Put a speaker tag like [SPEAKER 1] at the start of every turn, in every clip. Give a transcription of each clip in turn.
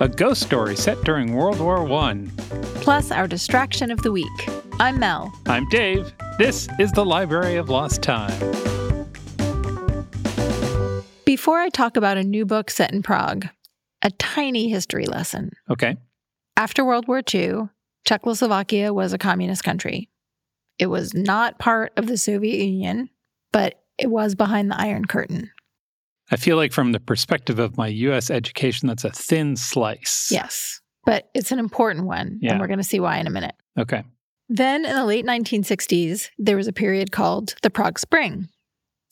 [SPEAKER 1] a ghost story set during World War I.
[SPEAKER 2] Plus, our distraction of the week. I'm Mel.
[SPEAKER 1] I'm Dave. This is the Library of Lost Time.
[SPEAKER 2] Before I talk about a new book set in Prague, a tiny history lesson.
[SPEAKER 1] Okay.
[SPEAKER 2] After World War II, Czechoslovakia was a communist country. It was not part of the Soviet Union, but it was behind the Iron Curtain.
[SPEAKER 1] I feel like from the perspective of my US education, that's a thin slice.
[SPEAKER 2] Yes, but it's an important one. Yeah. And we're going to see why in a minute.
[SPEAKER 1] Okay.
[SPEAKER 2] Then in the late 1960s, there was a period called the Prague Spring.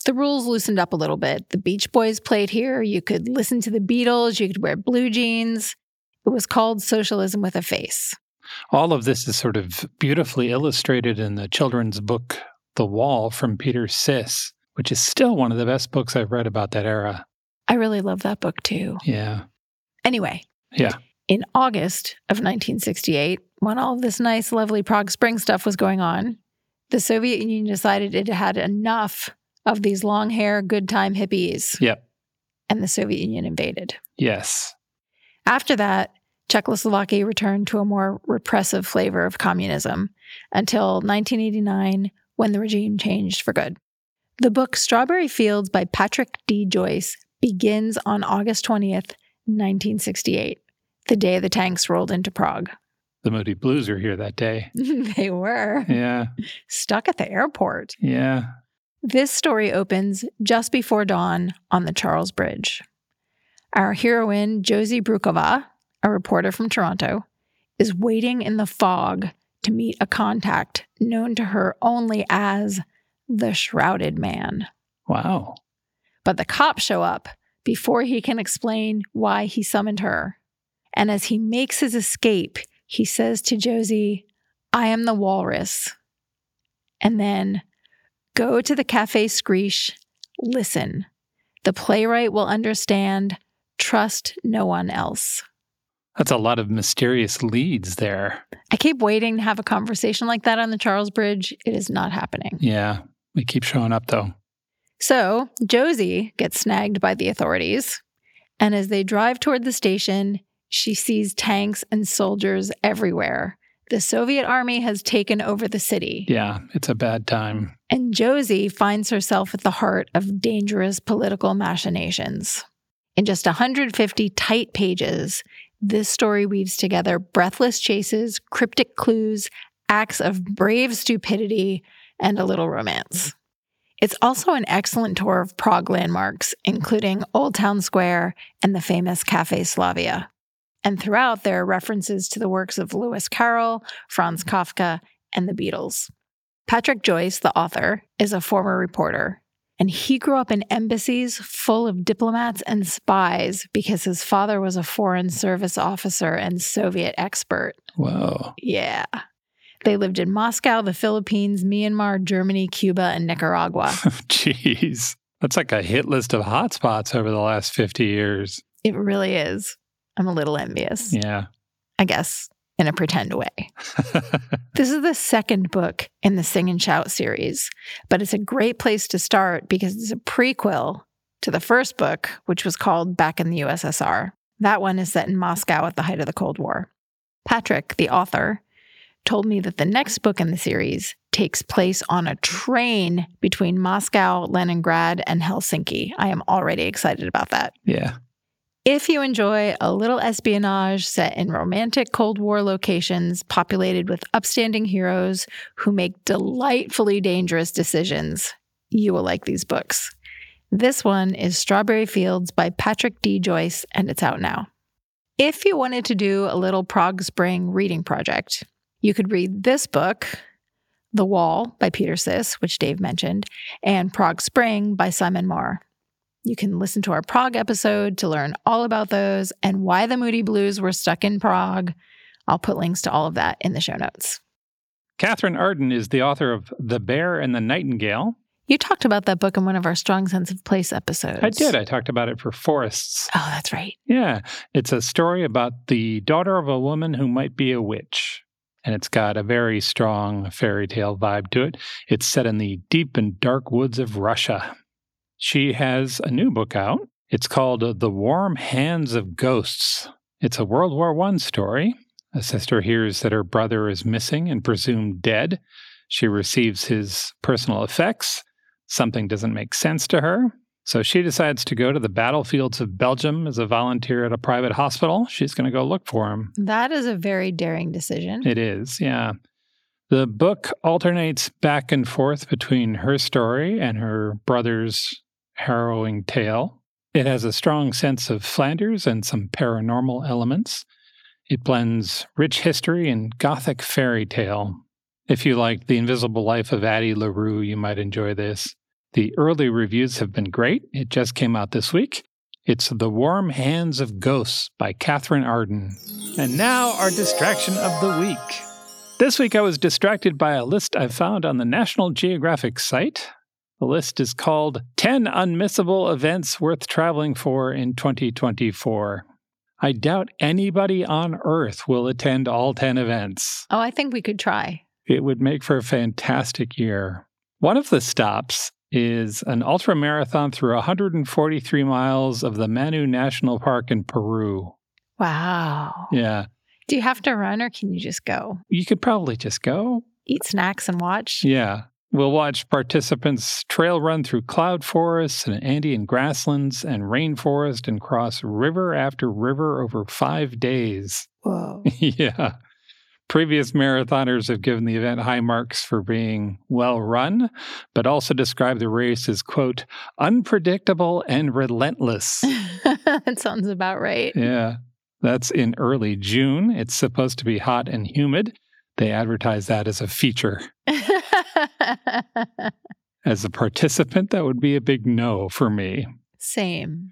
[SPEAKER 2] The rules loosened up a little bit. The Beach Boys played here. You could listen to the Beatles. You could wear blue jeans. It was called Socialism with a Face.
[SPEAKER 1] All of this is sort of beautifully illustrated in the children's book, The Wall from Peter Sís which is still one of the best books I've read about that era.
[SPEAKER 2] I really love that book too.
[SPEAKER 1] Yeah.
[SPEAKER 2] Anyway.
[SPEAKER 1] Yeah.
[SPEAKER 2] In August of 1968, when all of this nice, lovely Prague Spring stuff was going on, the Soviet Union decided it had enough of these long hair, good time hippies.
[SPEAKER 1] Yep.
[SPEAKER 2] And the Soviet Union invaded.
[SPEAKER 1] Yes.
[SPEAKER 2] After that, Czechoslovakia returned to a more repressive flavor of communism until 1989 when the regime changed for good. The book Strawberry Fields by Patrick D. Joyce begins on August 20th, 1968, the day the tanks rolled into Prague.
[SPEAKER 1] The Moody Blues were here that day.
[SPEAKER 2] they were.
[SPEAKER 1] Yeah.
[SPEAKER 2] Stuck at the airport.
[SPEAKER 1] Yeah.
[SPEAKER 2] This story opens just before dawn on the Charles Bridge. Our heroine, Josie Brukova, a reporter from Toronto, is waiting in the fog to meet a contact known to her only as the shrouded man.
[SPEAKER 1] Wow.
[SPEAKER 2] But the cops show up before he can explain why he summoned her. And as he makes his escape, he says to Josie, I am the walrus. And then go to the Cafe Screech, listen. The playwright will understand. Trust no one else.
[SPEAKER 1] That's a lot of mysterious leads there.
[SPEAKER 2] I keep waiting to have a conversation like that on the Charles Bridge. It is not happening.
[SPEAKER 1] Yeah. They keep showing up though.
[SPEAKER 2] So Josie gets snagged by the authorities. And as they drive toward the station, she sees tanks and soldiers everywhere. The Soviet army has taken over the city.
[SPEAKER 1] Yeah, it's a bad time.
[SPEAKER 2] And Josie finds herself at the heart of dangerous political machinations. In just 150 tight pages, this story weaves together breathless chases, cryptic clues, acts of brave stupidity, and a little romance. It's also an excellent tour of Prague landmarks, including Old Town Square and the famous Cafe Slavia. And throughout, there are references to the works of Lewis Carroll, Franz Kafka, and the Beatles. Patrick Joyce, the author, is a former reporter, and he grew up in embassies full of diplomats and spies because his father was a foreign service officer and Soviet expert.
[SPEAKER 1] Whoa.
[SPEAKER 2] Yeah. They lived in Moscow, the Philippines, Myanmar, Germany, Cuba, and Nicaragua.
[SPEAKER 1] Jeez. That's like a hit list of hotspots over the last 50 years.
[SPEAKER 2] It really is. I'm a little envious.
[SPEAKER 1] Yeah.
[SPEAKER 2] I guess in a pretend way. this is the second book in the Sing and Shout series, but it's a great place to start because it's a prequel to the first book, which was called Back in the USSR. That one is set in Moscow at the height of the Cold War. Patrick, the author, told me that the next book in the series takes place on a train between Moscow, Leningrad, and Helsinki. I am already excited about that.
[SPEAKER 1] Yeah.
[SPEAKER 2] If you enjoy a little espionage set in romantic Cold War locations populated with upstanding heroes who make delightfully dangerous decisions, you will like these books. This one is Strawberry Fields by Patrick D. Joyce, and it's out now. If you wanted to do a little Prague Spring reading project, you could read this book, The Wall by Peter Sís, which Dave mentioned, and Prague Spring by Simon Mawer. You can listen to our Prague episode to learn all about those and why the Moody Blues were stuck in Prague. I'll put links to all of that in the show notes.
[SPEAKER 1] Katherine Arden is the author of The Bear and the Nightingale.
[SPEAKER 2] You talked about that book in one of our Strong Sense of Place episodes.
[SPEAKER 1] I did. I talked about it for Forests.
[SPEAKER 2] Oh, that's right.
[SPEAKER 1] Yeah. It's a story about the daughter of a woman who might be a witch. And it's got a very strong fairy tale vibe to it. It's set in the deep and dark woods of Russia. She has a new book out. It's called uh, The Warm Hands of Ghosts. It's a World War I story. A sister hears that her brother is missing and presumed dead. She receives his personal effects. Something doesn't make sense to her. So she decides to go to the battlefields of Belgium as a volunteer at a private hospital. She's going to go look for him.
[SPEAKER 2] That is a very daring decision.
[SPEAKER 1] It is, yeah. The book alternates back and forth between her story and her brother's harrowing tale. It has a strong sense of Flanders and some paranormal elements. It blends rich history and gothic fairy tale. If you like The Invisible Life of Addie LaRue, you might enjoy this. The early reviews have been great. It just came out this week. It's The Warm Hands of Ghosts by Katherine Arden. And now, our distraction of the week. This week, I was distracted by a list I found on the National Geographic site. The list is called 10 Unmissable Events Worth Traveling For in 2024. I doubt anybody on Earth will attend all 10 events.
[SPEAKER 2] Oh, I think we could try.
[SPEAKER 1] It would make for a fantastic year. One of the stops is an ultra marathon through 143 miles of the Manu National Park in Peru.
[SPEAKER 2] Wow.
[SPEAKER 1] Yeah.
[SPEAKER 2] Do you have to run or can you just go?
[SPEAKER 1] You could probably just go.
[SPEAKER 2] Eat snacks and watch?
[SPEAKER 1] Yeah. We'll watch participants trail run through cloud forests and Andean grasslands and rainforest and cross river after river over five days.
[SPEAKER 2] Whoa.
[SPEAKER 1] yeah. Previous marathoners have given the event high marks for being well run, but also described the race as, quote, unpredictable and relentless.
[SPEAKER 2] that sounds about right.
[SPEAKER 1] Yeah. That's in early June. It's supposed to be hot and humid. They advertise that as a feature. as a participant, that would be a big no for me.
[SPEAKER 2] Same.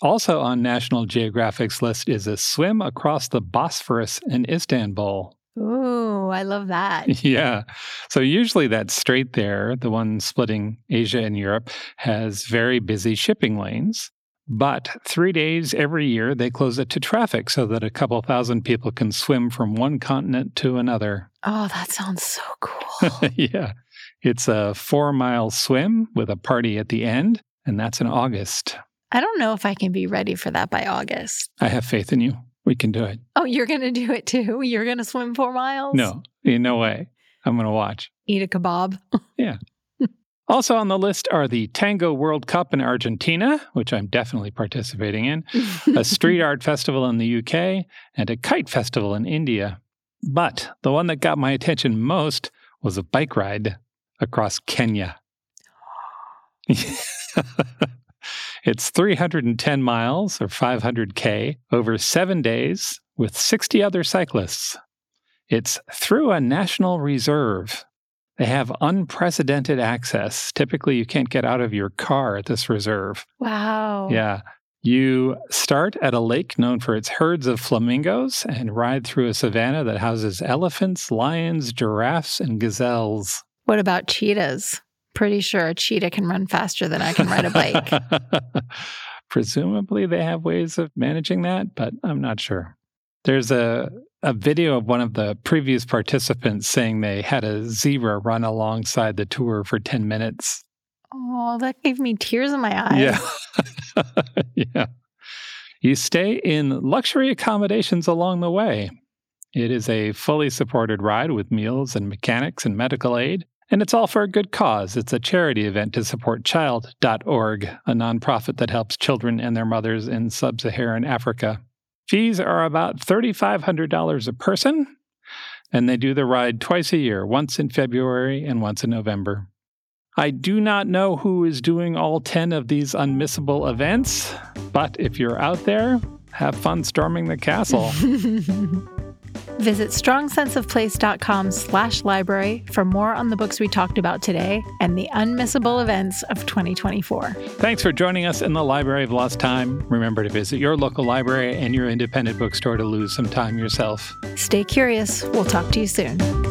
[SPEAKER 1] Also on National Geographic's list is a swim across the Bosphorus in Istanbul.
[SPEAKER 2] Ooh, I love that.
[SPEAKER 1] Yeah. So usually that strait there, the one splitting Asia and Europe, has very busy shipping lanes. But three days every year, they close it to traffic so that a couple thousand people can swim from one continent to another.
[SPEAKER 2] Oh, that sounds so cool.
[SPEAKER 1] yeah. It's a four mile swim with a party at the end, and that's in August.
[SPEAKER 2] I don't know if I can be ready for that by August.
[SPEAKER 1] I have faith in you. We can do it.
[SPEAKER 2] Oh, you're going to do it too? You're going to swim four miles?
[SPEAKER 1] No, in no way. I'm going to watch.
[SPEAKER 2] Eat a kebab?
[SPEAKER 1] yeah. Also on the list are the Tango World Cup in Argentina, which I'm definitely participating in, a street art festival in the UK, and a kite festival in India. But the one that got my attention most was a bike ride across Kenya. it's 310 miles or 500K over seven days with 60 other cyclists. It's through a national reserve. They have unprecedented access. Typically, you can't get out of your car at this reserve.
[SPEAKER 2] Wow.
[SPEAKER 1] Yeah. You start at a lake known for its herds of flamingos and ride through a savanna that houses elephants, lions, giraffes, and gazelles.
[SPEAKER 2] What about cheetahs? Pretty sure a cheetah can run faster than I can ride a bike.
[SPEAKER 1] Presumably, they have ways of managing that, but I'm not sure. There's a, a video of one of the previous participants saying they had a zebra run alongside the tour for 10 minutes.
[SPEAKER 2] Oh, that gave me tears in my eyes.
[SPEAKER 1] Yeah. yeah. You stay in luxury accommodations along the way. It is a fully supported ride with meals and mechanics and medical aid. And it's all for a good cause. It's a charity event to support child.org, a nonprofit that helps children and their mothers in sub Saharan Africa. Fees are about $3,500 a person, and they do the ride twice a year, once in February and once in November. I do not know who is doing all 10 of these unmissable events, but if you're out there, have fun storming the castle.
[SPEAKER 2] Visit strongsenseofplace.com slash library for more on the books we talked about today and the unmissable events of 2024.
[SPEAKER 1] Thanks for joining us in the Library of Lost Time. Remember to visit your local library and your independent bookstore to lose some time yourself.
[SPEAKER 2] Stay curious. We'll talk to you soon.